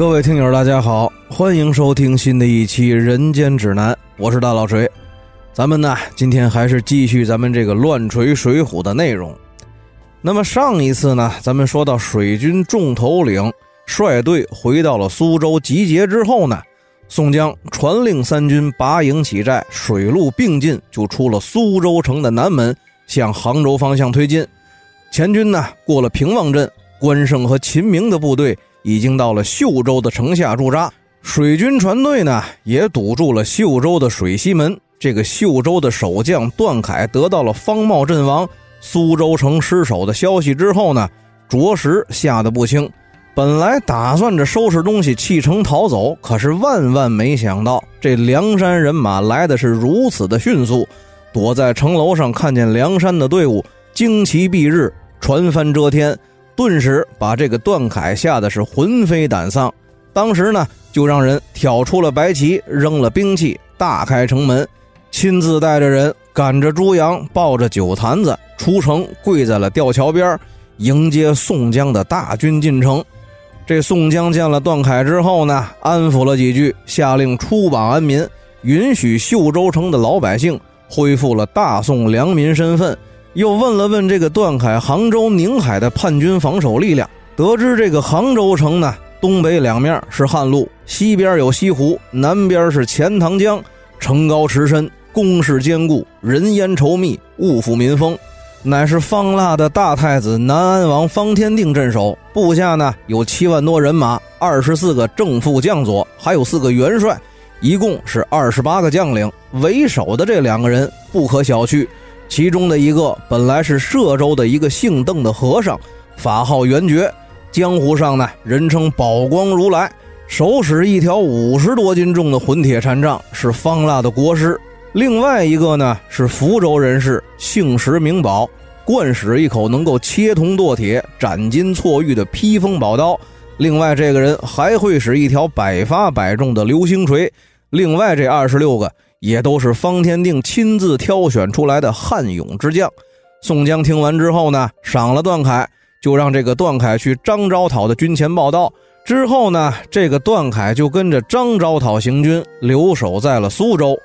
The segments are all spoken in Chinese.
各位听友，大家好，欢迎收听新的一期《人间指南》，我是大老锤。咱们呢，今天还是继续咱们这个乱锤水浒的内容。那么上一次呢，咱们说到水军众头领率队回到了苏州集结之后呢，宋江传令三军拔营起寨，水陆并进，就出了苏州城的南门，向杭州方向推进。前军呢，过了平望镇，关胜和秦明的部队。已经到了秀州的城下驻扎，水军船队呢也堵住了秀州的水西门。这个秀州的守将段凯得到了方茂阵亡、苏州城失守的消息之后呢，着实吓得不轻。本来打算着收拾东西弃城逃走，可是万万没想到，这梁山人马来的是如此的迅速。躲在城楼上看见梁山的队伍，旌旗蔽日，船帆遮天。顿时把这个段凯吓得是魂飞胆丧，当时呢就让人挑出了白旗，扔了兵器，大开城门，亲自带着人赶着猪羊，抱着酒坛子出城，跪在了吊桥边迎接宋江的大军进城。这宋江见了段凯之后呢，安抚了几句，下令出榜安民，允许秀州城的老百姓恢复了大宋良民身份。又问了问这个段凯杭州、宁海的叛军防守力量，得知这个杭州城呢，东北两面是汉路，西边有西湖，南边是钱塘江，城高池深，工事坚固，人烟稠密，物阜民丰，乃是方腊的大太子南安王方天定镇守，部下呢有七万多人马，二十四个正副将佐，还有四个元帅，一共是二十八个将领，为首的这两个人不可小觑。其中的一个本来是歙州的一个姓邓的和尚，法号元觉，江湖上呢人称宝光如来，手使一条五十多斤重的混铁禅杖，是方腊的国师。另外一个呢是福州人士，姓石名宝，惯使一口能够切铜剁铁、斩金错玉的披风宝刀。另外这个人还会使一条百发百中的流星锤。另外这二十六个。也都是方天定亲自挑选出来的悍勇之将。宋江听完之后呢，赏了段凯，就让这个段凯去张昭讨的军前报道。之后呢，这个段凯就跟着张昭讨行军，留守在了苏州。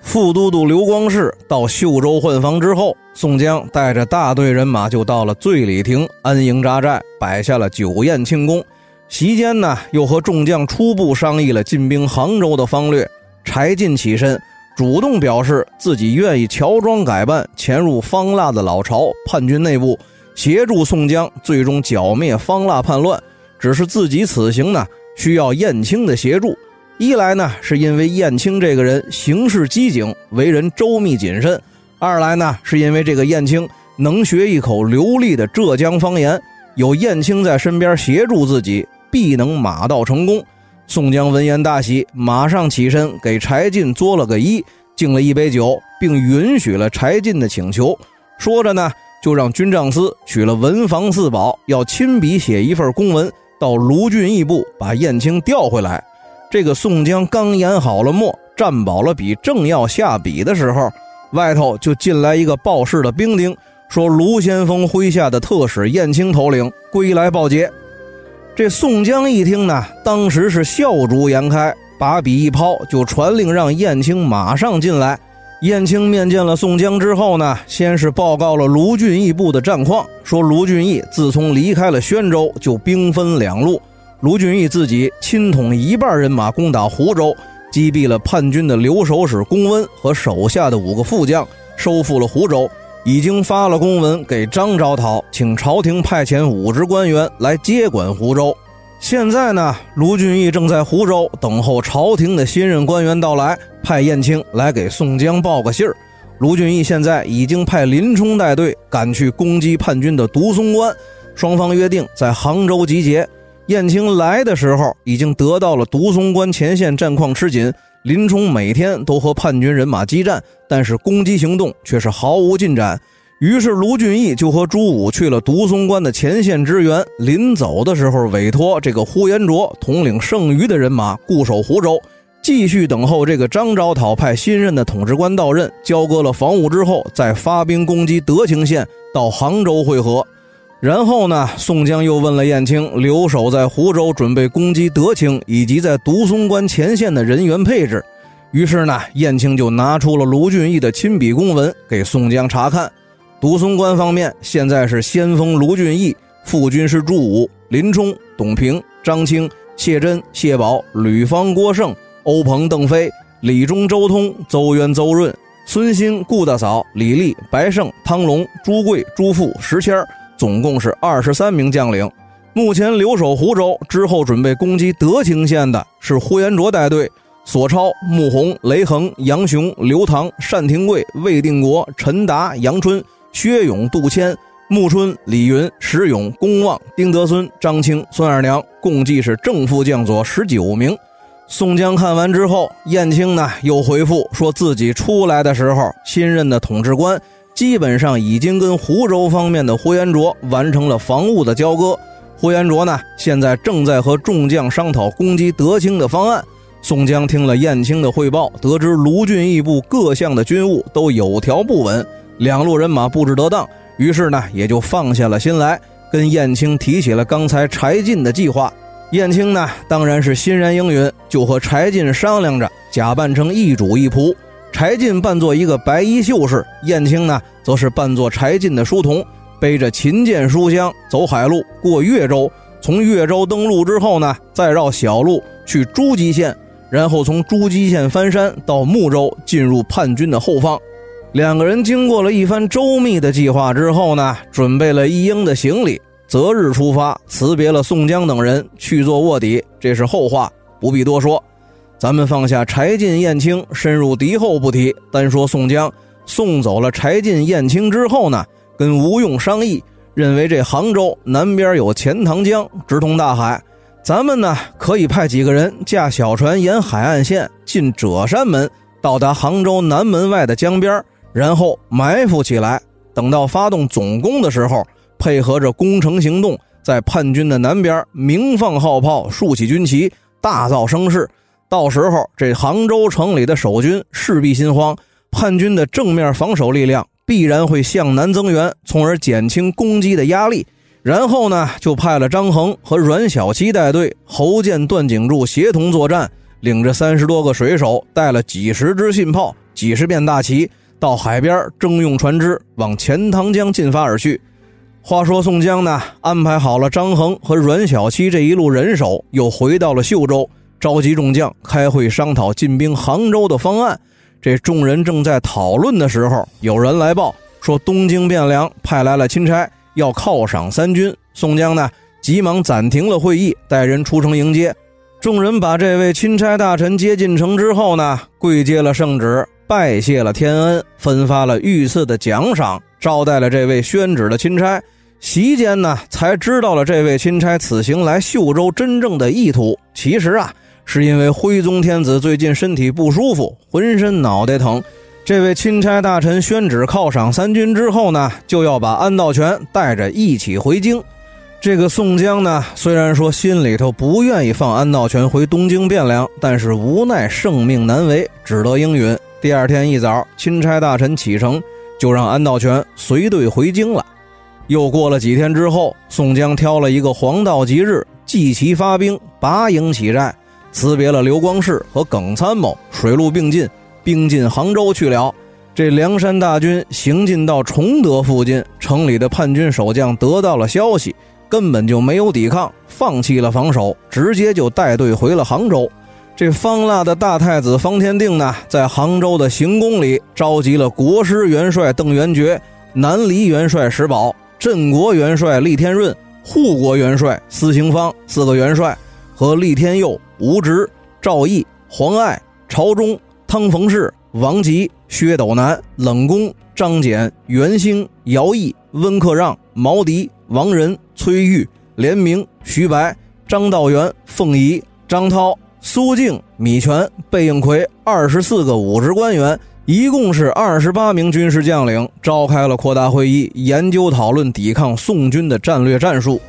副都督刘光世到秀州换防之后，宋江带着大队人马就到了醉里亭安营扎寨，摆下了酒宴庆功。席间呢，又和众将初步商议了进兵杭州的方略。柴进起身。主动表示自己愿意乔装改扮，潜入方腊的老巢叛军内部，协助宋江最终剿灭方腊叛乱。只是自己此行呢，需要燕青的协助。一来呢，是因为燕青这个人行事机警，为人周密谨慎；二来呢，是因为这个燕青能学一口流利的浙江方言，有燕青在身边协助自己，必能马到成功。宋江闻言大喜，马上起身给柴进作了个揖，敬了一杯酒，并允许了柴进的请求。说着呢，就让军帐司取了文房四宝，要亲笔写一份公文到卢俊义部，把燕青调回来。这个宋江刚研好了墨，蘸饱了笔，正要下笔的时候，外头就进来一个报事的兵丁，说卢先锋麾下的特使燕青头领归来报捷。这宋江一听呢，当时是笑逐颜开，把笔一抛，就传令让燕青马上进来。燕青面见了宋江之后呢，先是报告了卢俊义部的战况，说卢俊义自从离开了宣州，就兵分两路。卢俊义自己亲统一半人马攻打湖州，击毙了叛军的留守使龚温和手下的五个副将，收复了湖州。已经发了公文给张昭讨，请朝廷派遣武职官员来接管湖州。现在呢，卢俊义正在湖州等候朝廷的新任官员到来，派燕青来给宋江报个信儿。卢俊义现在已经派林冲带队赶去攻击叛军的独松关，双方约定在杭州集结。燕青来的时候，已经得到了独松关前线战况吃紧。林冲每天都和叛军人马激战，但是攻击行动却是毫无进展。于是卢俊义就和朱武去了独松关的前线支援。临走的时候，委托这个呼延灼统领剩余的人马固守湖州，继续等候这个张昭讨派新任的统治官到任，交割了防务之后，再发兵攻击德清县，到杭州会合。然后呢，宋江又问了燕青留守在湖州准备攻击德清以及在独松关前线的人员配置。于是呢，燕青就拿出了卢俊义的亲笔公文给宋江查看。独松关方面现在是先锋卢俊义，副军是祝武、林冲、董平、张清、谢珍、谢宝、吕方、郭盛、欧鹏、邓飞、李忠、周通、邹渊、邹润、孙兴、顾大嫂、李立、白胜、汤龙、朱贵、朱富、石谦儿。总共是二十三名将领，目前留守湖州，之后准备攻击德清县的是呼延灼带队，索超、穆弘、雷横、杨雄、刘唐、单廷贵、魏定国、陈达、杨春、薛勇、杜迁、穆春、李云、石勇、公望、丁德孙、张清、孙二娘，共计是正副将佐十九名。宋江看完之后，燕青呢又回复说自己出来的时候，新任的统治官。基本上已经跟湖州方面的呼延灼完成了防务的交割。呼延灼呢，现在正在和众将商讨攻击德清的方案。宋江听了燕青的汇报，得知卢俊义部各项的军务都有条不紊，两路人马布置得当，于是呢，也就放下了心来，跟燕青提起了刚才柴进的计划。燕青呢，当然是欣然应允，就和柴进商量着，假扮成一主一仆。柴进扮作一个白衣秀士，燕青呢，则是扮作柴进的书童，背着琴剑书香走海路过越州，从越州登陆之后呢，再绕小路去诸暨县，然后从诸暨县翻山到睦州，进入叛军的后方。两个人经过了一番周密的计划之后呢，准备了一应的行李，择日出发，辞别了宋江等人，去做卧底。这是后话，不必多说。咱们放下柴进、燕青，深入敌后不提，单说宋江送走了柴进、燕青之后呢，跟吴用商议，认为这杭州南边有钱塘江，直通大海，咱们呢可以派几个人驾小船沿海岸线进赭山门，到达杭州南门外的江边，然后埋伏起来，等到发动总攻的时候，配合着攻城行动，在叛军的南边鸣放号炮，竖起军旗，大造声势。到时候，这杭州城里的守军势必心慌，叛军的正面防守力量必然会向南增援，从而减轻攻击的压力。然后呢，就派了张衡和阮小七带队，侯健、段景柱协同作战，领着三十多个水手，带了几十支信炮、几十面大旗，到海边征用船只，往钱塘江进发而去。话说宋江呢，安排好了张衡和阮小七这一路人手，又回到了秀州。召集众将开会商讨进兵杭州的方案。这众人正在讨论的时候，有人来报说东京汴梁派来了钦差，要犒赏三军。宋江呢，急忙暂停了会议，带人出城迎接。众人把这位钦差大臣接进城之后呢，跪接了圣旨，拜谢了天恩，分发了御赐的奖赏，招待了这位宣旨的钦差。席间呢，才知道了这位钦差此行来秀州真正的意图。其实啊。是因为徽宗天子最近身体不舒服，浑身脑袋疼。这位钦差大臣宣旨犒赏三军之后呢，就要把安道全带着一起回京。这个宋江呢，虽然说心里头不愿意放安道全回东京汴梁，但是无奈圣命难违，只得应允。第二天一早，钦差大臣启程，就让安道全随队回京了。又过了几天之后，宋江挑了一个黄道吉日，祭旗发兵，拔营起寨。辞别了刘光世和耿参谋，水陆并进，兵进杭州去了。这梁山大军行进到崇德附近，城里的叛军守将得到了消息，根本就没有抵抗，放弃了防守，直接就带队回了杭州。这方腊的大太子方天定呢，在杭州的行宫里召集了国师元帅邓元觉、南黎元帅石宝、镇国元帅厉天润、护国元帅司行方四个元帅。和厉天佑、吴直、赵毅、黄爱、朝忠、汤逢世、王吉、薛斗南、冷宫、张简、袁兴、姚毅、温克让、毛迪、王仁、崔玉、连明、徐白、张道元、凤仪、张涛、苏静、米全、贝应奎二十四个武职官员，一共是二十八名军事将领，召开了扩大会议，研究讨论抵抗宋军的战略战术。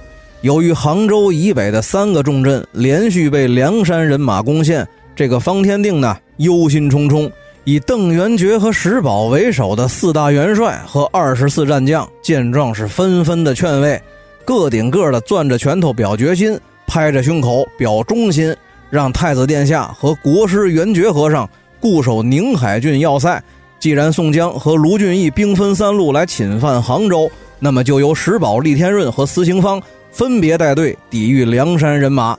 由于杭州以北的三个重镇连续被梁山人马攻陷，这个方天定呢忧心忡忡。以邓元觉和石宝为首的四大元帅和二十四战将见状是纷纷的劝慰。个顶个的攥着拳头表决心，拍着胸口表忠心，让太子殿下和国师元觉和尚固守宁海郡要塞。既然宋江和卢俊义兵分三路来侵犯杭州，那么就由石宝、厉天润和司行方分别带队抵御梁山人马。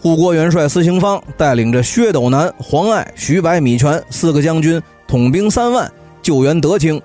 护国元帅司行方带领着薛斗南、黄爱、徐白、米全四个将军统兵三万救援德清；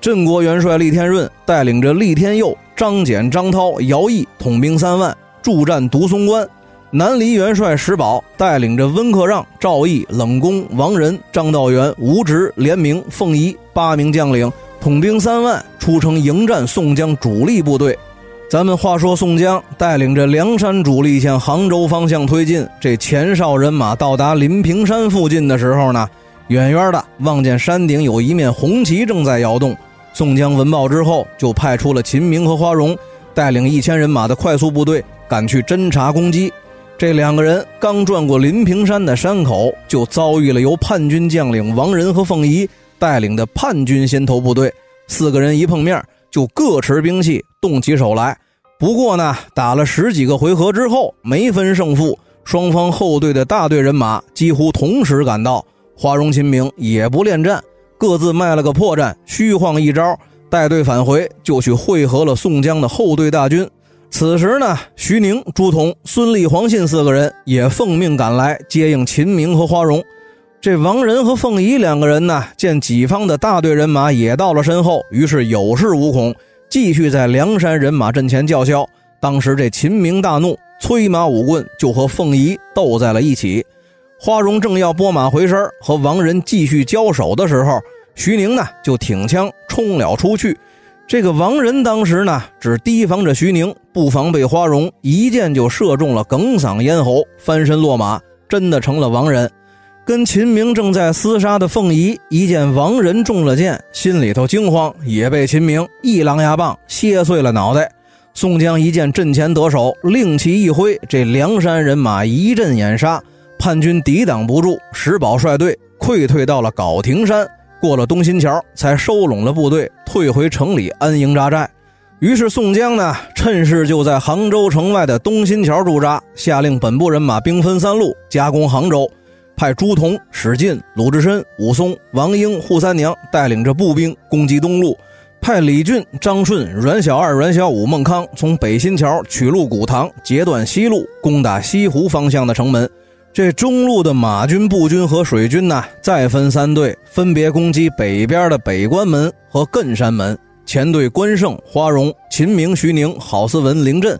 镇国元帅厉天润带领着厉天佑、张简、张涛、姚毅统兵三万助战独松关。南离元帅石宝带领着温克让、赵毅、冷宫、王仁、张道元、吴直、连明、凤仪八名将领，统兵三万，出城迎战宋江主力部队。咱们话说，宋江带领着梁山主力向杭州方向推进。这前哨人马到达临平山附近的时候呢，远远的望见山顶有一面红旗正在摇动。宋江闻报之后，就派出了秦明和花荣，带领一千人马的快速部队赶去侦察攻击。这两个人刚转过临平山的山口，就遭遇了由叛军将领王仁和凤仪带领的叛军先头部队。四个人一碰面，就各持兵器，动起手来。不过呢，打了十几个回合之后，没分胜负。双方后队的大队人马几乎同时赶到，花荣、秦明也不恋战，各自卖了个破绽，虚晃一招，带队返回，就去会合了宋江的后队大军。此时呢，徐宁、朱仝、孙立、黄信四个人也奉命赶来接应秦明和花荣。这王仁和凤仪两个人呢，见己方的大队人马也到了身后，于是有恃无恐，继续在梁山人马阵前叫嚣。当时这秦明大怒，催马舞棍就和凤仪斗在了一起。花荣正要拨马回身和王仁继续交手的时候，徐宁呢就挺枪冲了出去。这个王仁当时呢，只提防着徐宁，不防被花荣一箭就射中了哽嗓咽喉，翻身落马，真的成了亡人。跟秦明正在厮杀的凤仪一见王仁中了箭，心里头惊慌，也被秦明一狼牙棒切碎了脑袋。宋江一见阵前得手，令旗一挥，这梁山人马一阵掩杀，叛军抵挡不住，石宝率队溃退到了皋亭山。过了东新桥，才收拢了部队，退回城里安营扎寨。于是宋江呢，趁势就在杭州城外的东新桥驻扎，下令本部人马兵分三路夹攻杭州，派朱仝、史进、鲁智深、武松、王英、扈三娘带领着步兵攻击东路，派李俊、张顺、阮小二、阮小五、孟康从北新桥取路古塘，截断西路，攻打西湖方向的城门。这中路的马军、步军和水军呢，再分三队，分别攻击北边的北关门和艮山门。前队关胜、花荣、秦明、徐宁、郝思文临阵；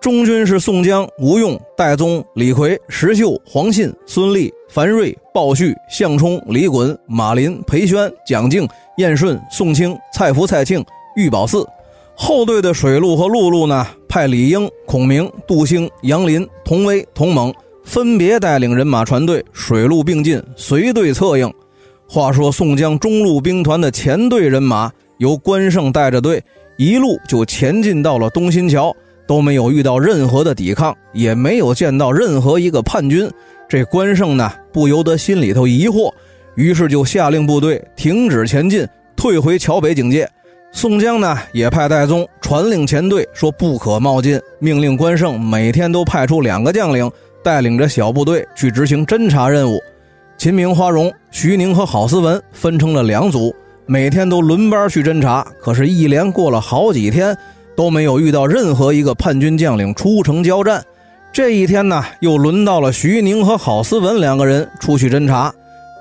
中军是宋江、吴用、戴宗、李逵、石秀、黄信、孙立、樊瑞、鲍旭、项冲、李衮、马林、裴宣、蒋敬、燕顺、宋清、蔡福、蔡庆、玉宝四。后队的水路和陆路呢，派李应、孔明、杜兴、杨林、童威、童猛。分别带领人马船队水陆并进，随队策应。话说宋江中路兵团的前队人马由关胜带着队，一路就前进到了东新桥，都没有遇到任何的抵抗，也没有见到任何一个叛军。这关胜呢，不由得心里头疑惑，于是就下令部队停止前进，退回桥北警戒。宋江呢，也派戴宗传令前队说不可冒进，命令关胜每天都派出两个将领。带领着小部队去执行侦察任务，秦明、花荣、徐宁和郝思文分成了两组，每天都轮班去侦察。可是，一连过了好几天，都没有遇到任何一个叛军将领出城交战。这一天呢，又轮到了徐宁和郝思文两个人出去侦查。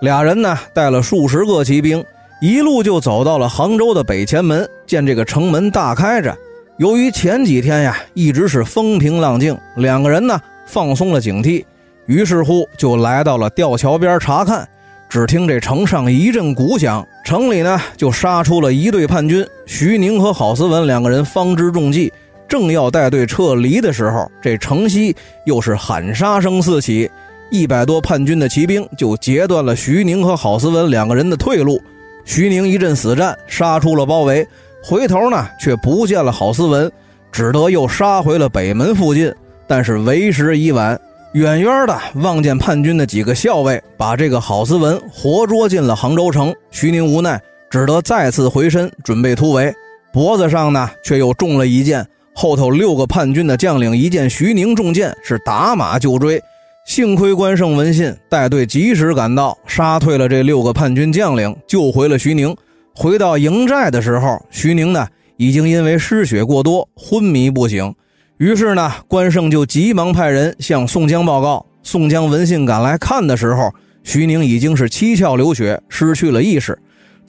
俩人呢，带了数十个骑兵，一路就走到了杭州的北前门，见这个城门大开着。由于前几天呀，一直是风平浪静，两个人呢。放松了警惕，于是乎就来到了吊桥边查看。只听这城上一阵鼓响，城里呢就杀出了一队叛军。徐宁和郝思文两个人方知中计，正要带队撤离的时候，这城西又是喊杀声四起，一百多叛军的骑兵就截断了徐宁和郝思文两个人的退路。徐宁一阵死战，杀出了包围，回头呢却不见了郝思文，只得又杀回了北门附近。但是为时已晚，远远的望见叛军的几个校尉把这个郝思文活捉进了杭州城，徐宁无奈，只得再次回身准备突围，脖子上呢却又中了一箭，后头六个叛军的将领一见徐宁中箭，是打马就追。幸亏关胜闻信，带队及时赶到，杀退了这六个叛军将领，救回了徐宁。回到营寨的时候，徐宁呢已经因为失血过多昏迷不醒。于是呢，关胜就急忙派人向宋江报告。宋江闻信赶来看的时候，徐宁已经是七窍流血，失去了意识。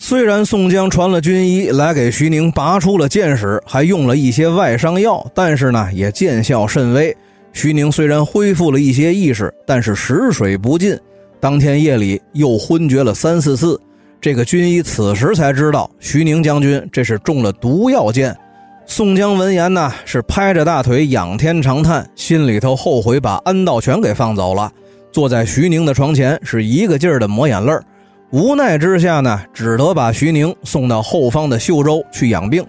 虽然宋江传了军医来给徐宁拔出了箭矢，还用了一些外伤药，但是呢，也见效甚微。徐宁虽然恢复了一些意识，但是食水不进，当天夜里又昏厥了三四次。这个军医此时才知道，徐宁将军这是中了毒药箭。宋江闻言呢，是拍着大腿仰天长叹，心里头后悔把安道全给放走了。坐在徐宁的床前，是一个劲儿的抹眼泪儿无奈之下呢，只得把徐宁送到后方的秀州去养病。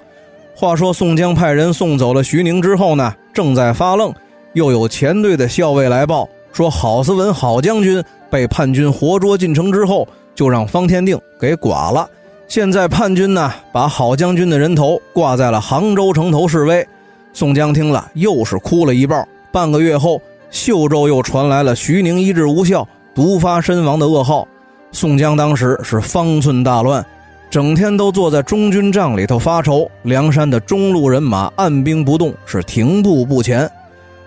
话说宋江派人送走了徐宁之后呢，正在发愣，又有前队的校尉来报说，郝思文郝将军被叛军活捉进城之后。就让方天定给剐了。现在叛军呢，把郝将军的人头挂在了杭州城头示威。宋江听了，又是哭了一抱。半个月后，秀州又传来了徐宁医治无效、毒发身亡的噩耗。宋江当时是方寸大乱，整天都坐在中军帐里头发愁。梁山的中路人马按兵不动，是停步不前。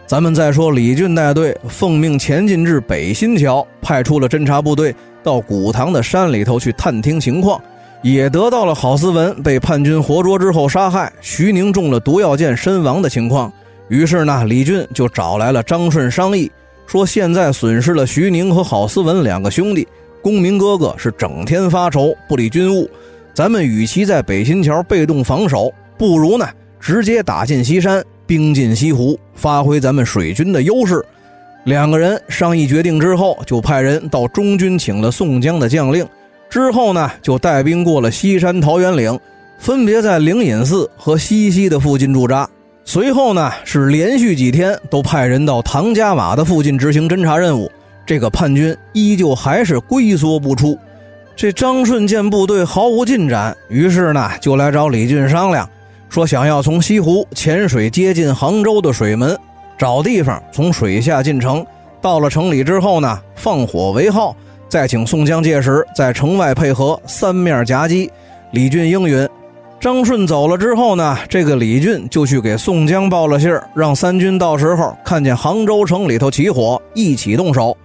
咱们再说，李俊带队奉命前进至北新桥，派出了侦察部队。到古塘的山里头去探听情况，也得到了郝思文被叛军活捉之后杀害，徐宁中了毒药箭身亡的情况。于是呢，李俊就找来了张顺商议，说现在损失了徐宁和郝思文两个兄弟，公明哥哥是整天发愁不理军务，咱们与其在北新桥被动防守，不如呢直接打进西山，兵进西湖，发挥咱们水军的优势。两个人商议决定之后，就派人到中军请了宋江的将令，之后呢，就带兵过了西山桃源岭，分别在灵隐寺和西溪的附近驻扎。随后呢，是连续几天都派人到唐家瓦的附近执行侦察任务。这个叛军依旧还是龟缩不出。这张顺见部队毫无进展，于是呢，就来找李俊商量，说想要从西湖潜水接近杭州的水门。找地方从水下进城，到了城里之后呢，放火为号，再请宋江届时在城外配合三面夹击。李俊应允。张顺走了之后呢，这个李俊就去给宋江报了信儿，让三军到时候看见杭州城里头起火，一起动手。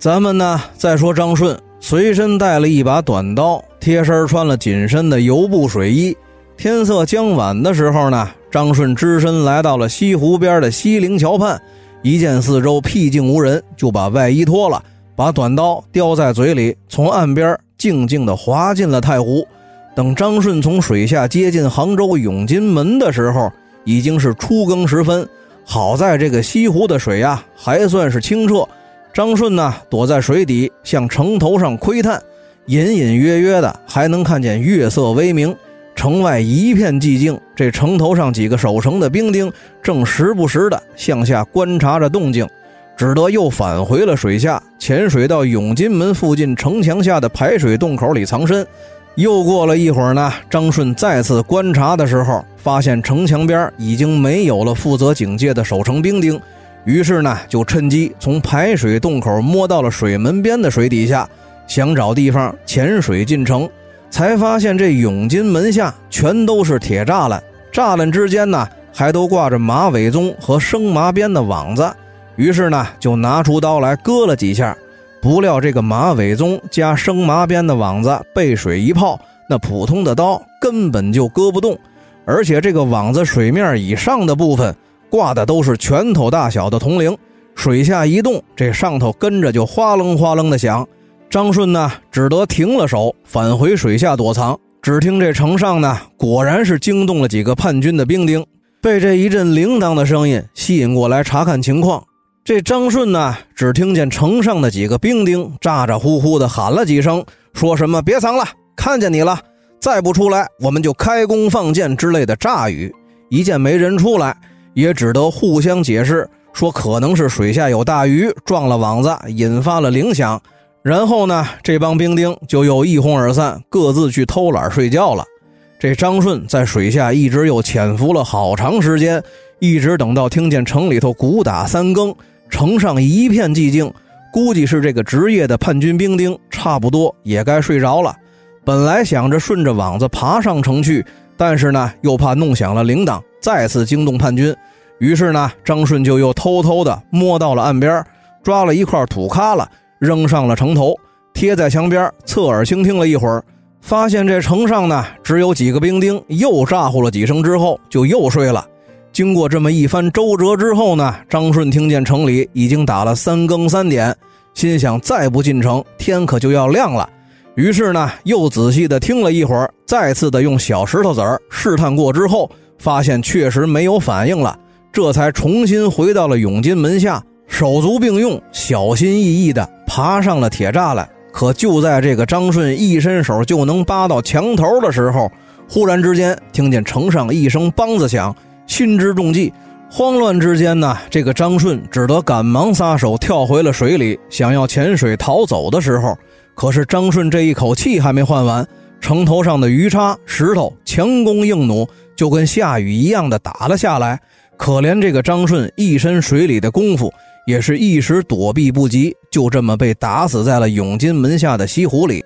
咱们呢再说张顺，随身带了一把短刀，贴身穿了紧身的油布水衣。天色将晚的时候呢。张顺只身来到了西湖边的西泠桥畔，一见四周僻静无人，就把外衣脱了，把短刀叼在嘴里，从岸边静静地滑进了太湖。等张顺从水下接近杭州永金门的时候，已经是初更时分。好在这个西湖的水呀还算是清澈，张顺呢躲在水底向城头上窥探，隐隐约约的还能看见月色微明。城外一片寂静，这城头上几个守城的兵丁正时不时的向下观察着动静，只得又返回了水下，潜水到永金门附近城墙下的排水洞口里藏身。又过了一会儿呢，张顺再次观察的时候，发现城墙边已经没有了负责警戒的守城兵丁，于是呢，就趁机从排水洞口摸到了水门边的水底下，想找地方潜水进城。才发现这永金门下全都是铁栅栏，栅栏之间呢还都挂着马尾鬃和生麻鞭的网子。于是呢就拿出刀来割了几下，不料这个马尾鬃加生麻鞭的网子被水一泡，那普通的刀根本就割不动。而且这个网子水面以上的部分挂的都是拳头大小的铜铃，水下一动，这上头跟着就哗楞哗楞的响。张顺呢，只得停了手，返回水下躲藏。只听这城上呢，果然是惊动了几个叛军的兵丁，被这一阵铃铛的声音吸引过来查看情况。这张顺呢，只听见城上的几个兵丁咋咋呼呼的喊了几声，说什么“别藏了，看见你了，再不出来，我们就开弓放箭”之类的诈语。一见没人出来，也只得互相解释，说可能是水下有大鱼撞了网子，引发了铃响。然后呢，这帮兵丁就又一哄而散，各自去偷懒睡觉了。这张顺在水下一直又潜伏了好长时间，一直等到听见城里头鼓打三更，城上一片寂静，估计是这个职业的叛军兵丁差不多也该睡着了。本来想着顺着网子爬上城去，但是呢，又怕弄响了铃铛，再次惊动叛军。于是呢，张顺就又偷偷的摸到了岸边，抓了一块土疙瘩，扔上了城头，贴在墙边，侧耳倾听了一会儿，发现这城上呢只有几个兵丁，又咋呼了几声之后，就又睡了。经过这么一番周折之后呢，张顺听见城里已经打了三更三点，心想再不进城，天可就要亮了。于是呢，又仔细的听了一会儿，再次的用小石头子儿试探过之后，发现确实没有反应了。这才重新回到了永金门下，手足并用，小心翼翼地爬上了铁栅栏。可就在这个张顺一伸手就能扒到墙头的时候，忽然之间听见城上一声梆子响，心知中计。慌乱之间呢，这个张顺只得赶忙撒手跳回了水里，想要潜水逃走的时候，可是张顺这一口气还没换完，城头上的鱼叉、石头强弓硬弩就跟下雨一样的打了下来。可怜这个张顺一身水里的功夫，也是一时躲避不及，就这么被打死在了永金门下的西湖里。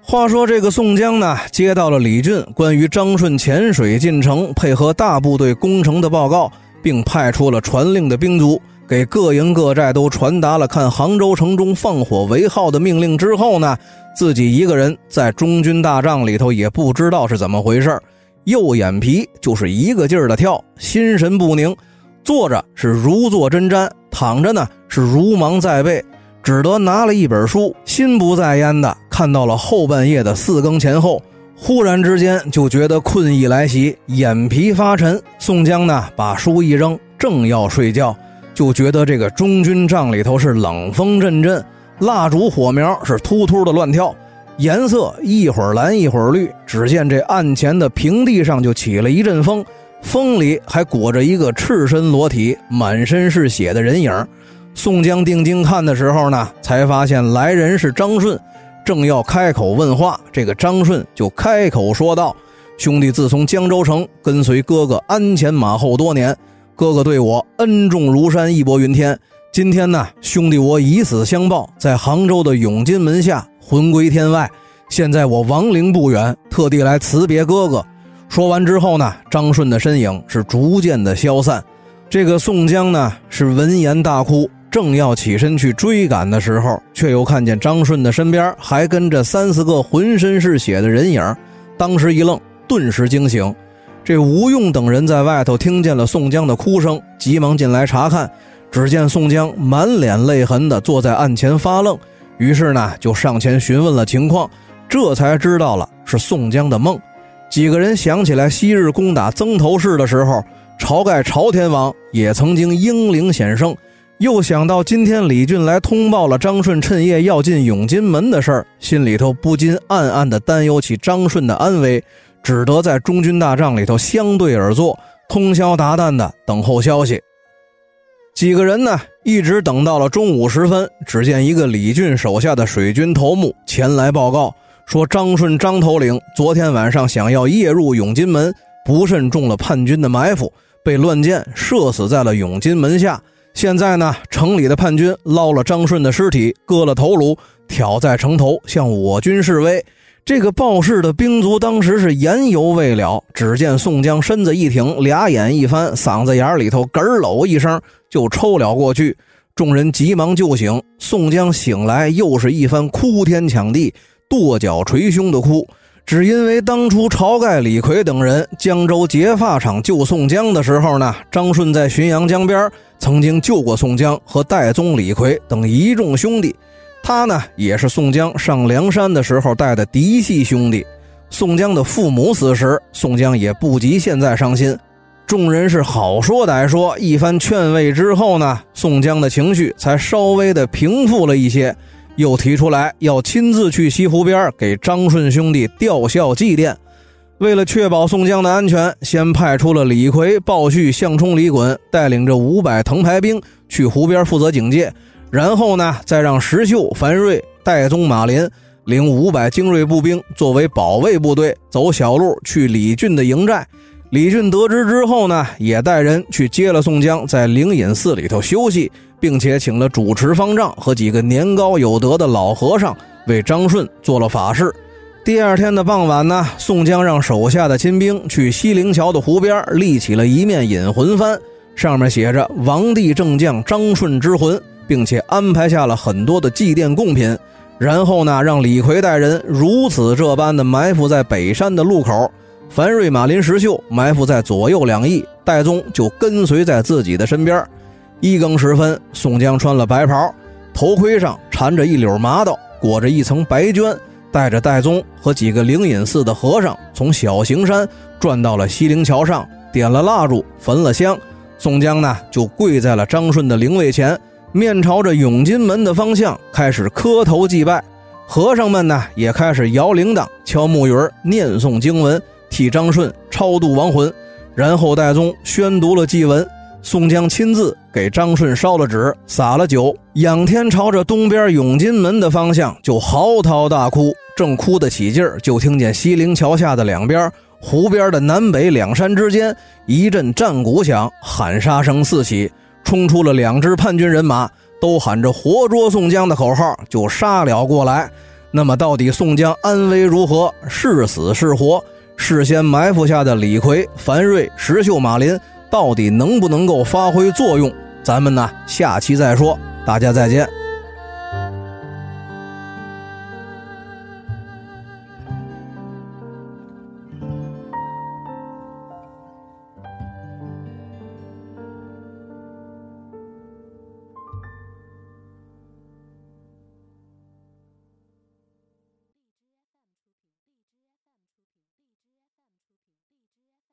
话说这个宋江呢，接到了李俊关于张顺潜水进城配合大部队攻城的报告，并派出了传令的兵卒，给各营各寨都传达了看杭州城中放火为号的命令之后呢，自己一个人在中军大帐里头也不知道是怎么回事右眼皮就是一个劲儿的跳，心神不宁，坐着是如坐针毡，躺着呢是如芒在背，只得拿了一本书，心不在焉的看到了后半夜的四更前后，忽然之间就觉得困意来袭，眼皮发沉。宋江呢把书一扔，正要睡觉，就觉得这个中军帐里头是冷风阵阵，蜡烛火苗是突突的乱跳。颜色一会儿蓝一会儿绿，只见这案前的平地上就起了一阵风，风里还裹着一个赤身裸体、满身是血的人影。宋江定睛看的时候呢，才发现来人是张顺，正要开口问话，这个张顺就开口说道：“兄弟自从江州城跟随哥哥鞍前马后多年，哥哥对我恩重如山，义薄云天。今天呢，兄弟我以死相报，在杭州的永金门下。”魂归天外，现在我亡灵不远，特地来辞别哥哥。说完之后呢，张顺的身影是逐渐的消散。这个宋江呢是闻言大哭，正要起身去追赶的时候，却又看见张顺的身边还跟着三四个浑身是血的人影，当时一愣，顿时惊醒。这吴用等人在外头听见了宋江的哭声，急忙进来查看，只见宋江满脸泪痕的坐在案前发愣。于是呢，就上前询问了情况，这才知道了是宋江的梦。几个人想起来昔日攻打曾头市的时候，晁盖朝天王也曾经英灵显圣，又想到今天李俊来通报了张顺趁夜要进永金门的事儿，心里头不禁暗暗的担忧起张顺的安危，只得在中军大帐里头相对而坐，通宵达旦的等候消息。几个人呢，一直等到了中午时分，只见一个李俊手下的水军头目前来报告，说张顺张头领昨天晚上想要夜入永金门，不慎中了叛军的埋伏，被乱箭射死在了永金门下。现在呢，城里的叛军捞了张顺的尸体，割了头颅，挑在城头向我军示威。这个报事的兵卒当时是言犹未了，只见宋江身子一挺，俩眼一翻，嗓子眼里头咯喽一声就抽了过去。众人急忙救醒宋江，醒来又是一番哭天抢地、跺脚捶胸的哭，只因为当初晁盖、李逵等人江州结发场救宋江的时候呢，张顺在浔阳江边曾经救过宋江和戴宗、李逵等一众兄弟。他呢，也是宋江上梁山的时候带的嫡系兄弟。宋江的父母死时，宋江也不及现在伤心。众人是好说歹说，一番劝慰之后呢，宋江的情绪才稍微的平复了一些，又提出来要亲自去西湖边给张顺兄弟吊孝祭奠。为了确保宋江的安全，先派出了李逵、鲍旭、项冲、李衮，带领着五百藤牌兵去湖边负责警戒。然后呢，再让石秀、樊瑞、戴宗、马林领五百精锐步兵作为保卫部队，走小路去李俊的营寨。李俊得知之后呢，也带人去接了宋江，在灵隐寺里头休息，并且请了主持方丈和几个年高有德的老和尚为张顺做了法事。第二天的傍晚呢，宋江让手下的亲兵去西陵桥的湖边立起了一面引魂幡，上面写着“王帝正将张顺之魂”，并且安排下了很多的祭奠贡品。然后呢，让李逵带人如此这般的埋伏在北山的路口。樊瑞、马林、石秀埋伏在左右两翼，戴宗就跟随在自己的身边。一更时分，宋江穿了白袍，头盔上缠着一绺麻豆，裹着一层白绢。带着戴宗和几个灵隐寺的和尚，从小行山转到了西陵桥上，点了蜡烛，焚了香。宋江呢，就跪在了张顺的灵位前，面朝着永金门的方向，开始磕头祭拜。和尚们呢，也开始摇铃铛、敲木鱼念诵经文，替张顺超度亡魂。然后戴宗宣读了祭文。宋江亲自给张顺烧了纸，撒了酒，仰天朝着东边永金门的方向就嚎啕大哭。正哭得起劲，就听见西陵桥下的两边、湖边的南北两山之间一阵战鼓响，喊杀声四起，冲出了两支叛军人马，都喊着“活捉宋江”的口号，就杀了过来。那么，到底宋江安危如何？是死是活？事先埋伏下的李逵、樊瑞、石秀、马林。到底能不能够发挥作用？咱们呢，下期再说。大家再见。